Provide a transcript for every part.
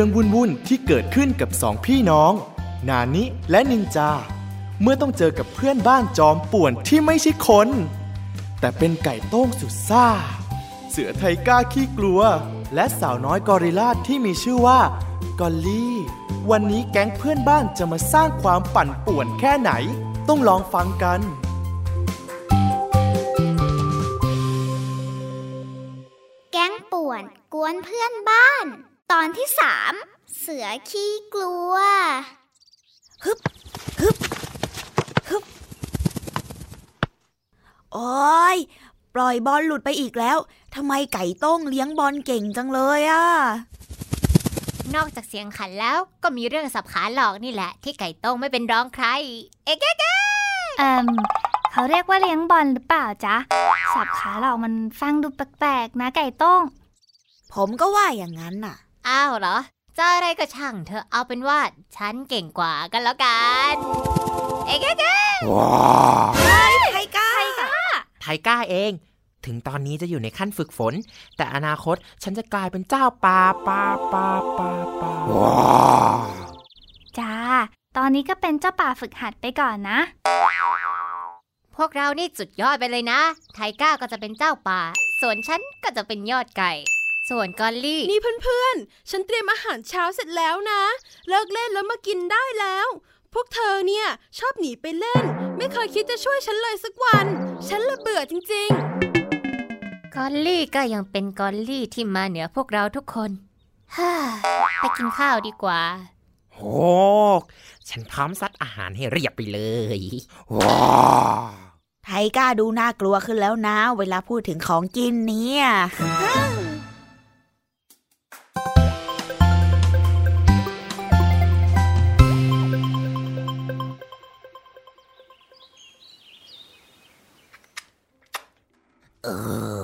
เรื่องวุ่นๆที่เกิดขึ้นกับสองพี่น้อง นานิและนินจา เมื่อต้องเจอกับเพื่อนบ้านจอมป่วนที่ไม่ใช่คน แต่เป็นไก่โต้งสุดซ่า เสือไทก้าขี้กลัว และสาวน้อยกอริลลาที่มีชื่อว่ากอลลี่ วันนี้แก๊งเพื่อนบ้านจะมาสร้างความปั่นป่วนแค่ไหน ต้องลองฟังกันแก๊งป่วนกวนเพื่อนบ้าน ตอนที่สามเสือขี้กลัว ฮึบ ฮึบ ฮึบ โอ้ย ปล่อยบอลหลุดไปอีกแล้ว ทำไมไก่ต้งเลี้ยงบอลเก่งจังเลยอะนอกจากเสียงขันแล้วก็มีเรื่องสับขาหลอกนี่แหละ ที่ไก่ต้งไม่เป็นร้องใคร เอ๊ะแกะแกะเอ่มเขาเรียกว่าเลี้ยงบอลหรือเปล่าจ๊ะ สับขาหลอกมันฟังดูแปลกๆนะไก่โต้ง ผมก็ว่าอย่างนั้นน่ะ อ้าวเหรอ จะอะไรก็ช่างเธอะเอาเป็นว่าฉันเก่งกว่ากันแล้วกัน เอ๊ะแกะแกะไทก้าไทก้าเอง ถึงตอนนี้จะอยู่ในขั้นฝึกฝน แต่อนาคตฉันจะกลายเป็นเจ้าป่าป่าป่าป่าป่าจ้า ตอนนี้ก็เป็นเจ้าป่าฝึกหัดไปก่อนนะ พวกเรานี่สุดยอดไปเลยนะ ไทก้าก็จะเป็นเจ้าป่า ส่วนฉันก็จะเป็นยอดไก่ ส่วนกอลลี่ นี่เพื่อนๆ ฉันเตรียมอาหารเช้าเสร็จแล้วนะ เลิกเล่นแล้วมากินได้แล้ว พวกเธอเนี่ยชอบหนีไปเล่น ไม่เคยคิดจะช่วยฉันเลยสักวัน ฉันละเบื่อจริงกอลลี่ก็ยังเป็นกอลลี่ที่มาเหนือพวกเราทุกคนฮ่าไปกินข้าวดีกว่า โหฉันพร้อมซัดอาหารให้เรียบไปเลยไทก้าดูน่ากลัวขึ้นแล้วนะ เวลาพูดถึงของกินเนี่ย เอ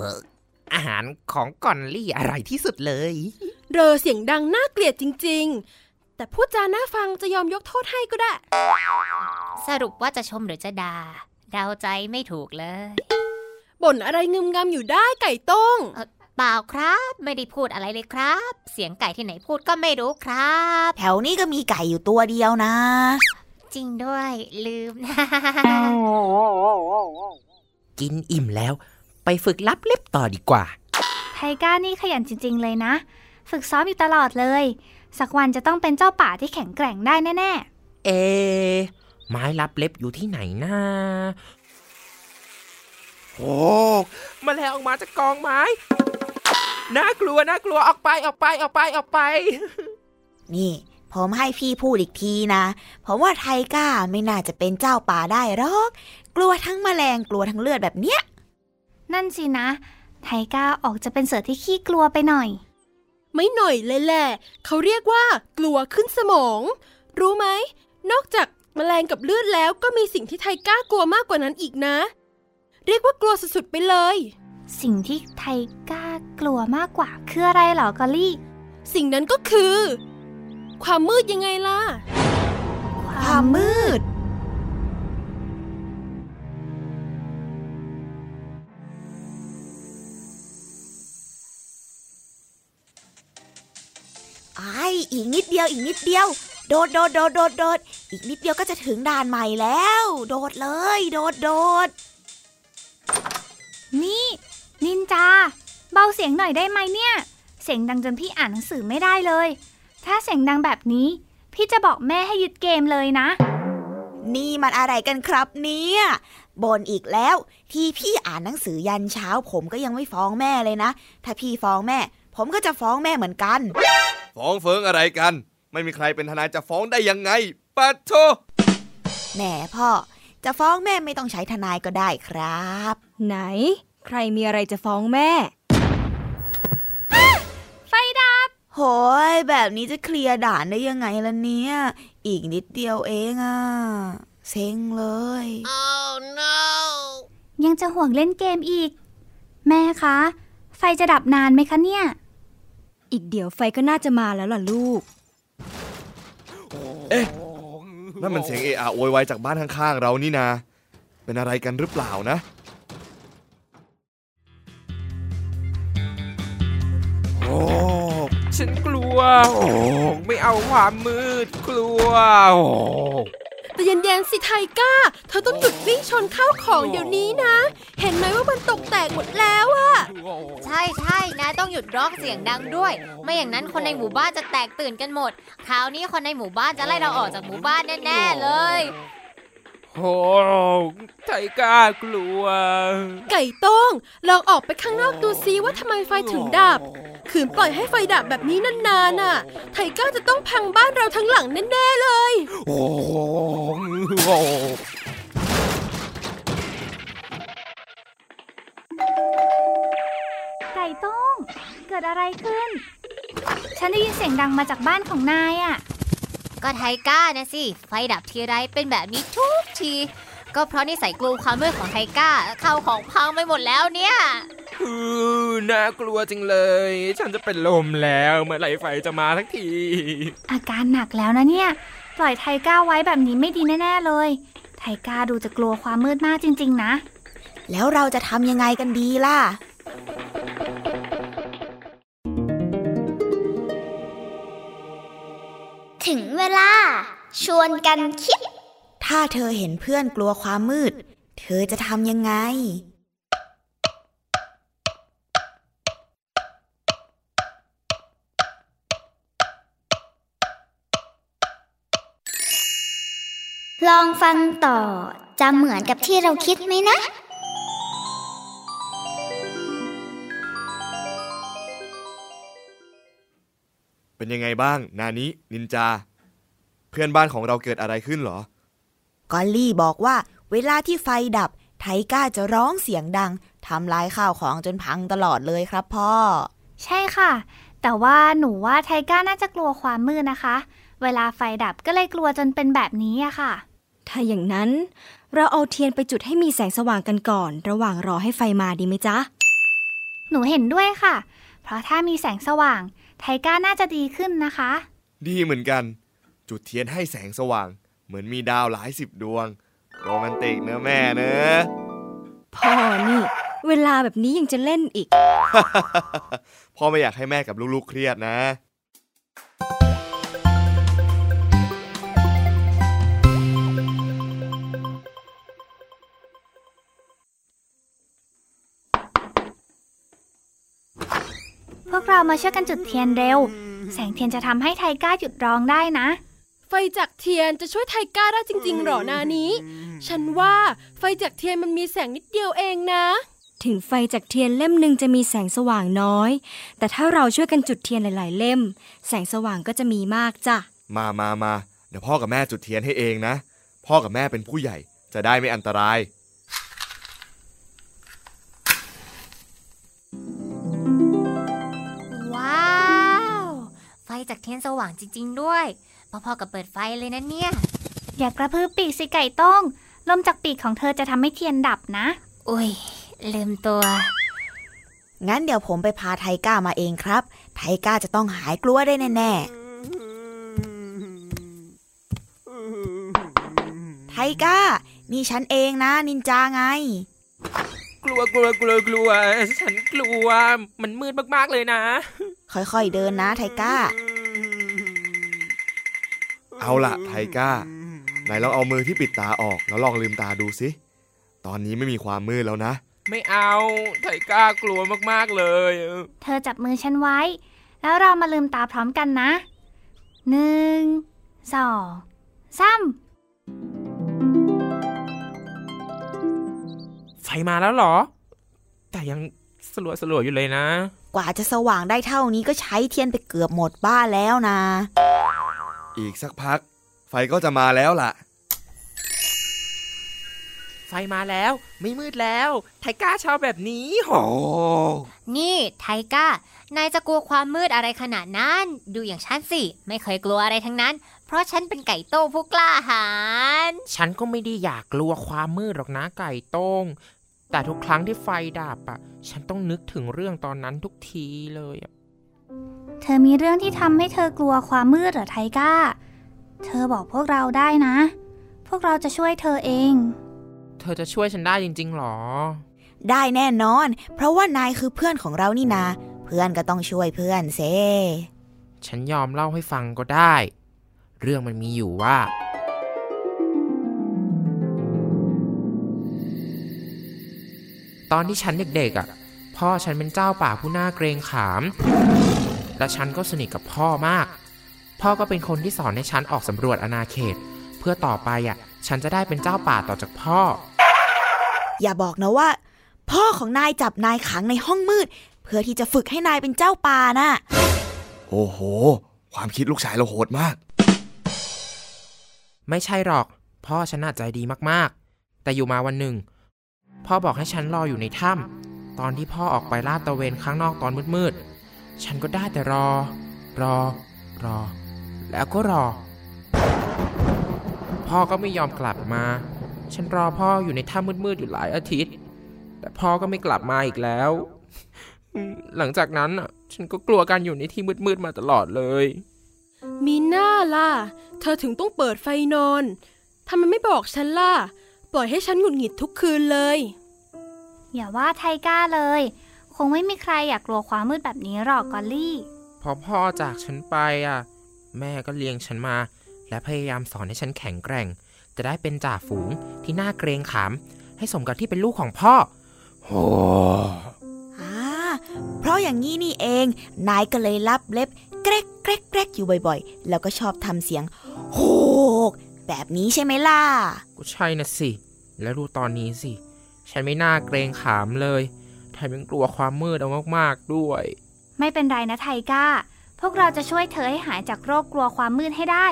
อ อาหารของก่อนลี่อร่อยที่สุดเลยๆเรอเสียงดังน่าเกลียดจริง ๆ แต่พูดจาน่าฟังจะยอมยกโทษให้ก็ได้ สรุปว่าจะชมหรือจะด่าเดาใจไม่ถูกเลย บ่นอะไรงึมงำอยู่ได้ไก่ต้ง เปล่าครับ ไม่ได้พูดอะไรเลยครับ เสียงไก่ที่ไหนพูดก็ไม่รู้ครับ แถวนี้ก็มีไก่อยู่ตัวเดียวนะ จริงด้วยลืมนะ กินอิ่มแล้ว ไปฝึกลับเล็บต่อดีกว่า ไทก้านี่ขยันจริง ๆ เลยนะ ฝึกซ้อมอยู่ตลอดเลย สักวันจะต้องเป็นเจ้าป่าที่แข็งแกร่งได้แน่เอะไม้ลับเล็บอยู่ที่ไหนนะโอ้มาแล้วออกมาจากกองไม้ น่ากลัวน่ากลัวออกไปออกไปออกไปออกไป นี่ ผมให้พี่พูดอีกทีนะ ผมว่าไทก้าไม่น่าจะเป็นเจ้าป่าได้หรอก กลัวทั้งแมลงกลัวทั้งเลือดแบบเนี้ยๆ นั่นสินะ ไทก้าออกจะเป็นเสือที่ขี้กลัวไปหน่อย ไม่หน่อยเลยแหละเขาเรียกว่ากลัวขึ้นสมอง รู้ไหม นอกจากแมลงกับเลือดแล้วก็มีสิ่งที่ไทก้ากลัวมากกว่านั้นอีกนะ เรียกว่ากลัวสุดๆไปเลย สิ่งที่ไทก้ากลัวมากกว่าคืออะไรเหรอกอลลี่ สิ่งนั้นก็คือ ความมืดยังไงล่ะ ความมืด อีกนิดเดียวอีกนิดเดียว โดดโดดโดดโดดโดดอีกนิดเดียวก็จะถึงด่านใหม่แล้ว โดดเลย โดดโดดนี่ นินจา เบาเสียงหน่อยได้ไหมเนี่ย เสียงดังจนพี่อ่านหนังสือไม่ได้เลย ถ้าเสียงดังแบบนี้ พี่จะบอกแม่ให้หยุดเกมเลยนะ นี่มันอะไรกันครับเนี่ยบนอีกแล้ว ที่พี่อ่านหนังสือยันเช้า ผมก็ยังไม่ฟ้องแม่เลยนะ ถ้าพี่ฟ้องแม่ ผมก็จะฟ้องแม่เหมือนกัน ฟ้องเฟิงอะไรกัน ไม่มีใครเป็นทนายจะฟ้องได้ยังไงปัดโทแหมพ่อ จะฟ้องแม่ไม่ต้องใช้ทนายก็ได้ครับ ไหน ใครมีอะไรจะฟ้องแม่ ไฟดับ โหยแบบนี้จะเคลียร์ด่านได้ยังไงล่ะเนี่ย อีกนิดเดียวเองอะเซ็งเลยยังจะห่วงเล่นเกมอีก แม่คะ ไฟจะดับนานไหมคะเนี่ย อีกเดี๋ยวไฟก็น่าจะมาแล้วล่ะลูก เอ๊ะ นั่นมันเสียงเอะอะโวยวายจากบ้านข้างๆเรานี่นา เป็นอะไรกันหรือเปล่านะ โอ้ ฉันกลัว โอ้ ไม่เอาความมืดกลัว โอ้ แต่เย็นๆสิไทก้า เธอต้องหยุดวิ่งชนข้าวของเดี๋ยวนี้นะ เห็นไหมว่ามันตกแตกหมดแล้วอะใช่ใช่นายต้องหยุดร้องเสียงดังด้วย ไม่อย่างนั้นคนในหมู่บ้านจะแตกตื่นกันหมด คราวนี้คนในหมู่บ้านจะไล่เราออกจากหมู่บ้านแน่ๆเลย โหไทก้ากลัว ไก่ต้งลองออกไปข้างนอกดูซิว่าทำไมไฟถึงดับ ขืนปล่อยให้ไฟดับแบบนี้นานๆน่ะ ไทก้าจะต้องพังบ้านเราทั้งหลังแน่ๆเลย โอ้โหไก่ต้งเกิดอะไรขึ้น ฉันได้ยินเสียงดังมาจากบ้านของนายอะ ก็ไทก้านะสิ ไฟดับทีไรเป็นแบบนี้ทุกที ก็เพราะนิสัยกลัวความมืดของไทก้าเข้าของพังไปหมดแล้วเนี่ยอือน่ากลัวจริงเลย ฉันจะเป็นลมแล้วเมื่อไหร่ไฟจะมาทักที อาการหนักแล้วนะเนี่ย ปล่อยไทก้าไว้แบบนี้ไม่ดีแน่ๆเลย ไทก้าดูจะกลัวความมืดมากจริง ๆ นะ แล้วเราจะทำยังไงกันดีล่ะ ถึงเวลา ชวนกันคิด ถ้าเธอเห็นเพื่อนกลัวความมืด เธอจะทำยังไง ลองฟังต่อ จะเหมือนกับที่เราคิดไหมนะ เป็นยังไงบ้าง นานินินจา เพื่อนบ้านของเราเกิดอะไรขึ้นเหรอ กอลลี่บอกว่า เวลาที่ไฟดับ ไทก้าจะร้องเสียงดังทำลายข้าวของจนพังตลอดเลยครับพ่อ ใช่ค่ะ แต่ว่าหนูว่าไทก้าน่าจะกลัวความมืดนะคะ เวลาไฟดับก็เลยกลัวจนเป็นแบบนี้อะค่ะ ถ้าอย่างนั้น เราเอาเทียนไปจุดให้มีแสงสว่างกันก่อน ระหว่างรอให้ไฟมาดีไหมจ๊ะ หนูเห็นด้วยค่ะ เพราะถ้ามีแสงสว่าง ไทก้าน่าจะดีขึ้นนะคะ ดีเหมือนกัน จุดเทียนให้แสงสว่าง เหมือนมีดาวหลายสิบดวง โรแมนติกเนอะแม่เนอะพ่อนี่ เวลาแบบนี้ยังจะเล่นอีก พ่อไม่อยากให้แม่กับลูกๆเครียดนะ เรามาช่วยกันจุดเทียนเร็ว แสงเทียนจะทำให้ไทก้าหยุดร้องได้นะ ไฟจากเทียนจะช่วยไทก้าได้จริง ๆ หรอนานี้ ฉันว่าไฟจากเทียนมันมีแสงนิดเดียวเองนะถึงไฟจากเทียนเล่มหนึ่งจะมีแสงสว่างน้อย แต่ถ้าเราช่วยกันจุดเทียนหลาย ๆ เล่ม แสงสว่างก็จะมีมากจ้ะ มามามาเดี๋ยวพ่อกับแม่จุดเทียนให้เองนะ พ่อกับแม่เป็นผู้ใหญ่จะได้ไม่อันตราย จากเทียนสว่างจริง ๆ ด้วย พอๆกับเปิดไฟเลยนะเนี่ย อย่ากระพือปีกสิไก่ต้งลมจากปีกของเธอจะทำให้เทียนดับนะ อุ้ยลืมตัว งั้นเดี๋ยวผมไปพาไทก้ามาเองครับ ไทก้าจะต้องหายกลัวได้แน่ๆ ไทก้า นี่ฉันเองนะนินจาไง กลัวกลัวกลัวกลัว ฉันกลัว มันมืดมากๆเลยนะ ค่อยๆเดินนะไทก้า เอาล่ะไทก้าไหนลองเอามือที่ปิดตาออกแล้วลองลืมตาดูสิ ตอนนี้ไม่มีความมืดแล้วนะ ไม่เอาไทก้ากลัวมากๆเลย เธอจับมือฉันไว้ แล้วเรามาลืมตาพร้อมกันนะหนึ่งสองสามไฟมาแล้วเหรอ แต่ยังสลัวสลัวๆอยู่เลยนะ กว่าจะสว่างได้เท่านี้ก็ใช้เทียนไปเกือบหมดบ้านแล้วนะ อีกสักพัก ไฟก็จะมาแล้วล่ะ ไฟมาแล้วไม่มืดแล้ว ไทก้าชอบแบบนี้โหนี่ไทก้านายจะกลัวความมืดอะไรขนาดนั้น ดูอย่างฉันสิ ไม่เคยกลัวอะไรทั้งนั้น เพราะฉันเป็นไก่โต้งผู้กล้าหาญฉันก็ไม่ได้อยากกลัวความมืดหรอกนะไก่โต้งแต่ทุกครั้งที่ไฟดับอะฉันต้องนึกถึงเรื่องตอนนั้นทุกทีเลยอะ เธอมีเรื่องที่ทำให้เธอกลัวความมืดเหรอไทก้า เธอบอกพวกเราได้นะ พวกเราจะช่วยเธอเอง เธอจะช่วยฉันได้จริงๆหรอ ได้แน่นอน เพราะว่านายคือเพื่อนของเรานี่นา เพื่อนก็ต้องช่วยเพื่อนเซฉันยอมเล่าให้ฟังก็ได้ เรื่องมันมีอยู่ว่าตอนที่ฉันเด็กๆอะ พ่อฉันเป็นเจ้าป่าผู้น่าเกรงขาม และฉันก็สนิทกับพ่อมาก พ่อก็เป็นคนที่สอนให้ฉันออกสำรวจอาณาเขต เพื่อต่อไปอะ ฉันจะได้เป็นเจ้าป่าต่อจากพ่อ อย่าบอกนะว่า พ่อของนายจับนายขังในห้องมืด เพื่อที่จะฝึกให้นายเป็นเจ้าป่าน่ะ โอ้โห ความคิดลูกชายเราโหดมาก ไม่ใช่หรอก พ่อฉันน่าใจดีมากๆ แต่อยู่มาวันหนึ่ง พ่อบอกให้ฉันรออยู่ในถ้ำตอนที่พ่อออกไปลาดตระเวนข้างนอกตอนมืดๆ ฉันก็ได้แต่รอ รอ รอ แล้วก็รอ พ่อก็ไม่ยอมกลับมา ฉันรอพ่ออยู่ในถ้ำมืดๆอยู่หลายอาทิตย์ แต่พ่อก็ไม่กลับมาอีกแล้ว หลังจากนั้นอะฉันก็กลัวการอยู่ในที่มืดๆมาตลอดเลย มีหน้าล่ะ เธอถึงต้องเปิดไฟนอนทำไมไม่บอกฉันล่ะ ปล่อยให้ฉันหงุดหงิดทุกคืนเลย อย่าว่าไทก้าเลย คงไม่มีใครอยากกลัวความมืดแบบนี้หรอกกอลลี่ พอพ่อจากฉันไปอะ แม่ก็เลี้ยงฉันมา และพยายามสอนให้ฉันแข็งแกร่ง จะได้เป็นจ่าฝูงที่น่าเกรงขาม ให้สมกับที่เป็นลูกของพ่อโอ้อ่าเพราะอย่างนี้นี่เอง นายก็เลยรับเล็บเกรกเกรกเกรกอยู่บ่อยๆ แล้วก็ชอบทำเสียง โหก แบบนี้ใช่ไหมล่ะ ก็ใช่นะสิ แล้วดูตอนนี้สิ ฉันไม่น่าเกรงขามเลย แถมยังกลัวความมืดเอามากๆด้วย ไม่เป็นไรนะไทก้า พวกเราจะช่วยเธอให้หายจากโรคกลัวความมืดให้ได้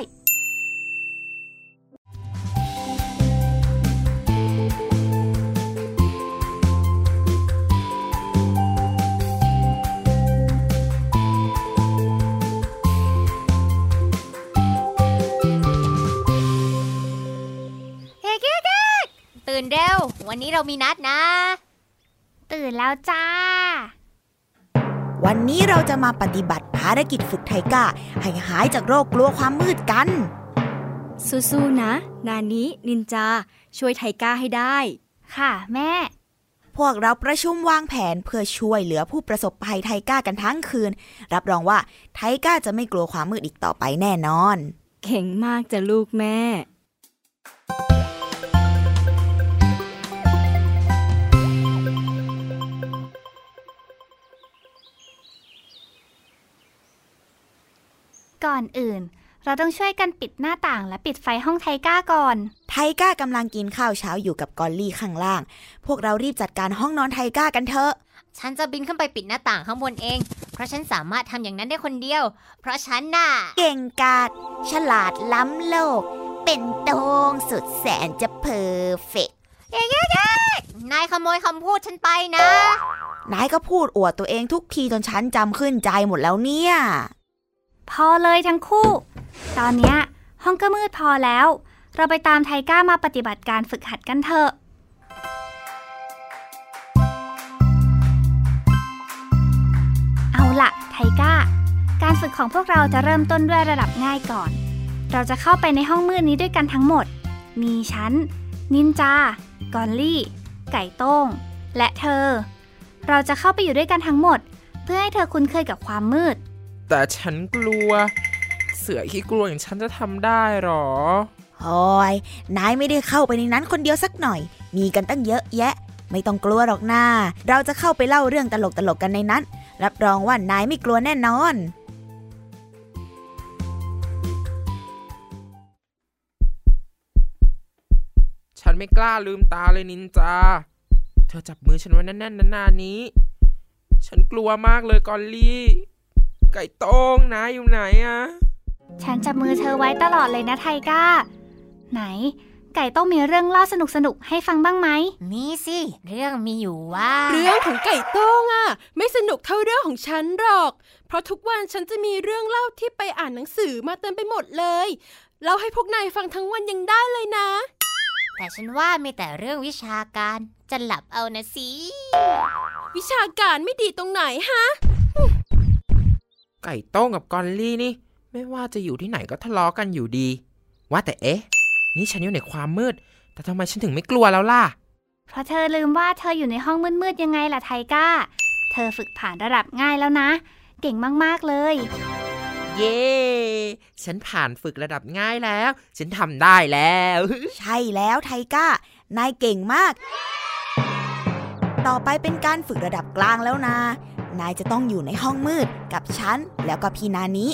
เฮ้เก๊กตื่นเร็ว วันนี้เรามีนัดนะ ตื่นแล้วจ้า วันนี้เราจะมาปฏิบัติภารกิจฝึกไทก้า ให้หายจากโรคกลัวความมืดกัน สู้ๆนะ นานินินจา ช่วยไทก้าให้ได้ ค่ะแม่ พวกเราประชุมวางแผนเพื่อช่วยเหลือผู้ประสบภัยไทก้ากันทั้งคืน รับรองว่าไทก้าจะไม่กลัวความมืดอีกต่อไปแน่นอนเก่งมากจ้ะลูกแม่ ก่อนอื่น เราต้องช่วยกันปิดหน้าต่างและปิดไฟห้องไทก้าก่อน ไทก้ากำลังกินข้าวเช้าอยู่กับกอลลี่ข้างล่าง พวกเรารีบจัดการห้องนอนไทก้ากันเถอะ ฉันจะบินขึ้นไปปิดหน้าต่างข้างบนเอง เพราะฉันสามารถทำอย่างนั้นได้คนเดียว เพราะฉันน่ะ เก่งกาจฉลาดล้ำโลก เป็นโตงสุดแสนจะเพอร์เฟกนายขโมยคำพูดฉันไปนะ นายก็พูดอวดตัวเองทุกทีจนฉันจำขึ้นใจหมดแล้วเนี่ย พอเลยทั้งคู่ ตอนเนี้ยห้องก็มืดพอแล้ว เราไปตามไทก้ามาปฏิบัติการฝึกหัดกันเถอะเอาละไทก้า การฝึกของพวกเราจะเริ่มต้นด้วยระดับง่ายก่อน เราจะเข้าไปในห้องมืดนี้ด้วยกันทั้งหมด มีฉัน นินจา กอลลี่ ไก่ต้ง และเธอ เราจะเข้าไปอยู่ด้วยกันทั้งหมด เพื่อให้เธอคุ้นเคยกับความมืด แต่ฉันกลัว เสือขี้กลัวอย่างฉันจะทำได้หรอโอ้ยนายไม่ได้เข้าไปในนั้นคนเดียวสักหน่อย มีกันตั้งเยอะแยะ ไม่ต้องกลัวหรอกนาเราจะเข้าไปเล่าเรื่องตลกๆกกันในนั้น รับรองว่านายไม่กลัวแน่นอน ฉันไม่กล้าลืมตาเลยนินจา เธอจับมือฉันไว้แน่นๆนานๆนี้ ฉันกลัวมากเลยกอลลี่ ไก่โต้งนะอยู่ไหนอะฉันจับมือเธอไว้ตลอดเลยนะไทก้า ไหน ไก่ต้องมีเรื่องเล่าสนุกๆให้ฟังบ้างไหม มีสิ เรื่องมีอยู่ว่า เรื่องของไก่โต้งอะไม่สนุกเท่าเรื่องของฉันหรอก เพราะทุกวันฉันจะมีเรื่องเล่าที่ไปอ่านหนังสือมาเต็มไปหมดเลยเล่าให้พวกนายฟังทั้งวันยังได้เลยนะ แต่ฉันว่ามีแต่เรื่องวิชาการจะหลับเอานะสิ วิชาการไม่ดีตรงไหนฮะ ไก่โต้งกับกอลลี่นี่ ไม่ว่าจะอยู่ที่ไหนก็ทะเลาะกันอยู่ดี ว่าแต่เอ๊ะ นี่ฉันอยู่ในความมืด แต่ทำไมฉันถึงไม่กลัวแล้วล่ะ เพราะเธอลืมว่าเธออยู่ในห้องมืดๆยังไงล่ะไทก้า เธอฝึกผ่านระดับง่ายแล้วนะ เก่งมากๆเลยฮเย้ ฉันผ่านฝึกระดับง่ายแล้ว ฉันทำได้แล้ว ใช่แล้วไทก้า นายเก่งมาก ต่อไปเป็นการฝึกระดับกลางแล้วนะ นายจะต้องอยู่ในห้องมืดกับฉันแล้วก็พี่นานิ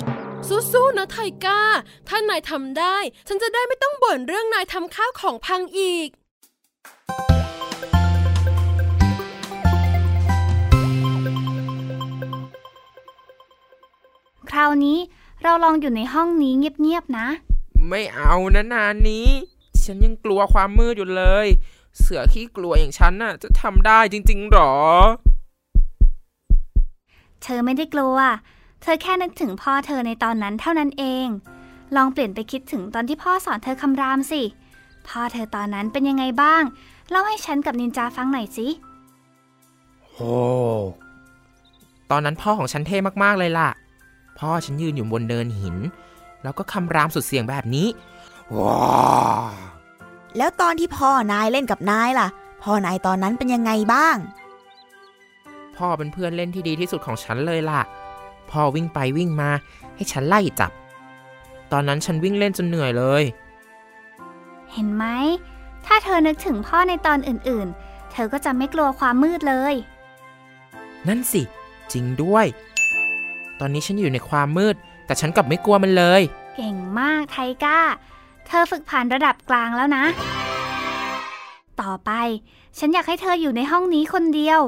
สู้ๆนะไทก้า ถ้านายทำได้ ฉันจะได้ไม่ต้องบ่นเรื่องนายทำข้าวของพังอีก คราวนี้เราลองอยู่ในห้องนี้เงียบๆนะ ไม่เอานะนานนี้ ฉันยังกลัวความมืดอยู่เลย เสือขี้กลัวอย่างฉันน่ะ จะทำได้จริงๆหรอ เธอไม่ได้กลัว เธอแค่นึกถึงพ่อเธอในตอนนั้นเท่านั้นเอง ลองเปลี่ยนไปคิดถึงตอนที่พ่อสอนเธอคำรามสิ พ่อเธอตอนนั้นเป็นยังไงบ้าง เล่าให้ฉันกับนินจาฟังหน่อยสิโอ้ตอนนั้นพ่อของฉันเท่มากๆเลยล่ะ พ่อฉันยืนอยู่บนเนินหิน แล้วก็คำรามสุดเสียงแบบนี้ว้าแล้วตอนที่พ่อนายเล่นกับนายล่ะ พ่อนายตอนนั้นเป็นยังไงบ้าง พ่อเป็นเพื่อนเล่นที่ดีที่สุดของฉันเลยล่ะ พ่อวิ่งไปวิ่งมา ให้ฉันไล่จับ ตอนนั้นฉันวิ่งเล่นจนเหนื่อยเลย เห็นไหม ถ้าเธอนึกถึงพ่อในตอนอื่นๆ เธอก็จะไม่กลัวความมืดเลย นั่นสิ จริงด้วย ตอนนี้ฉันอยู่ในความมืด แต่ฉันกลับไม่กลัวมันเลย เก่งมากไทก้า เธอฝึกผ่านระดับกลางแล้วนะ ต่อไป ฉันอยากให้เธออยู่ในห้องนี้คนเดียว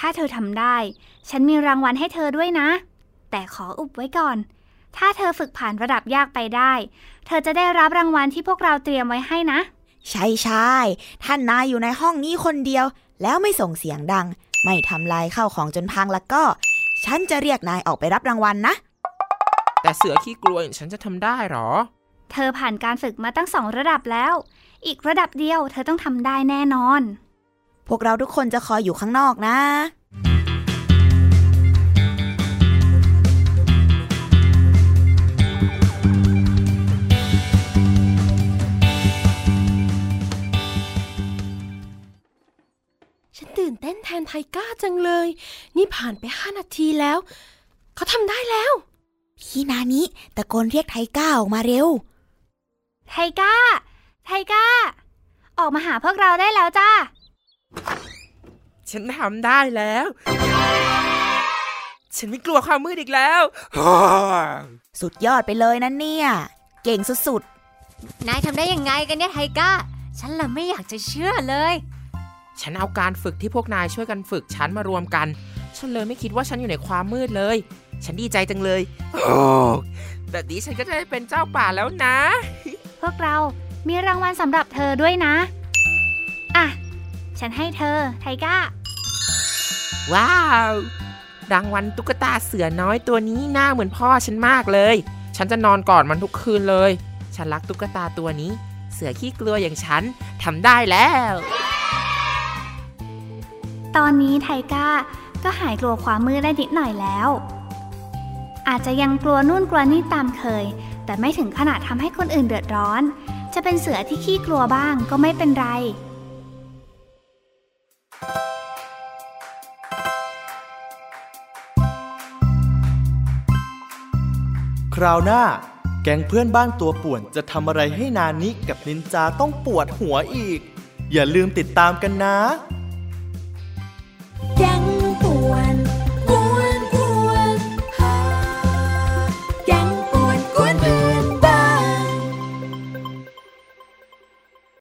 ถ้าเธอทำได้ ฉันมีรางวัลให้เธอด้วยนะ แต่ขออุบไว้ก่อน ถ้าเธอฝึกผ่านระดับยากไปได้ เธอจะได้รับรางวัลที่พวกเราเตรียมไว้ให้นะ ใช่ใช่ท่านนายอยู่ในห้องนี้คนเดียว แล้วไม่ส่งเสียงดัง ไม่ทำลายข้าวของจนพังแล้วก็ ฉันจะเรียกนายออกไปรับรางวัลนะ แต่เสือขี้กลัวอย่างฉันจะทำได้หรอ เธอผ่านการฝึกมาตั้งสองระดับแล้ว อีกระดับเดียวเธอต้องทำได้แน่นอน พวกเราทุกคนจะคอยอยู่ข้างนอกนะฉันตื่นเต้นแทนไทก้าจังเลย นี่ผ่านไปห้านาทีแล้ว เขาทำได้แล้ว พี่นานิตะโกนเรียกไทก้าออกมาเร็ว ไทก้า ไทก้า ออกมาหาพวกเราได้แล้วจ้า ฉันทำได้แล้ว ฉันไม่กลัวความมืดอีกแล้ว สุดยอดไปเลยนะเนี่ย เก่งสุดนายทำได้ยังไงกันเนี่ยไทก้า ฉันละไม่อยากจะเชื่อเลย ฉันเอาการฝึกที่พวกนายช่วยกันฝึกฉันมารวมกัน ฉันเลยไม่คิดว่าฉันอยู่ในความมืดเลย ฉันดีใจจังเลยโอ้แบบนี้ฉันก็จะได้เป็นเจ้าป่าแล้วนะ พวกเรามีรางวัลสำหรับเธอด้วยนะ อะ ฉันให้เธอ ไทก้า ว้าว รางวัลตุ๊กตาเสือน้อยตัวนี้หน้าเหมือนพ่อฉันมากเลย ฉันจะนอนกอดมันทุกคืนเลย ฉันรักตุ๊กตาตัวนี้ เสือขี้กลัวอย่างฉันทำได้แล้ว ตอนนี้ไทก้าก็หายกลัวความมืดได้นิดหน่อยแล้ว อาจจะยังกลัวนู่นกลัวนี่ตามเคย แต่ไม่ถึงขนาดทำให้คนอื่นเดือดร้อน จะเป็นเสือที่ขี้กลัวบ้างก็ไม่เป็นไร ราวหน้า แก๊งเพื่อนบ้านตัวป่วนจะทำอะไรให้นานิกับนินจาต้องปวดหัวอีก อย่าลืมติดตามกันนะ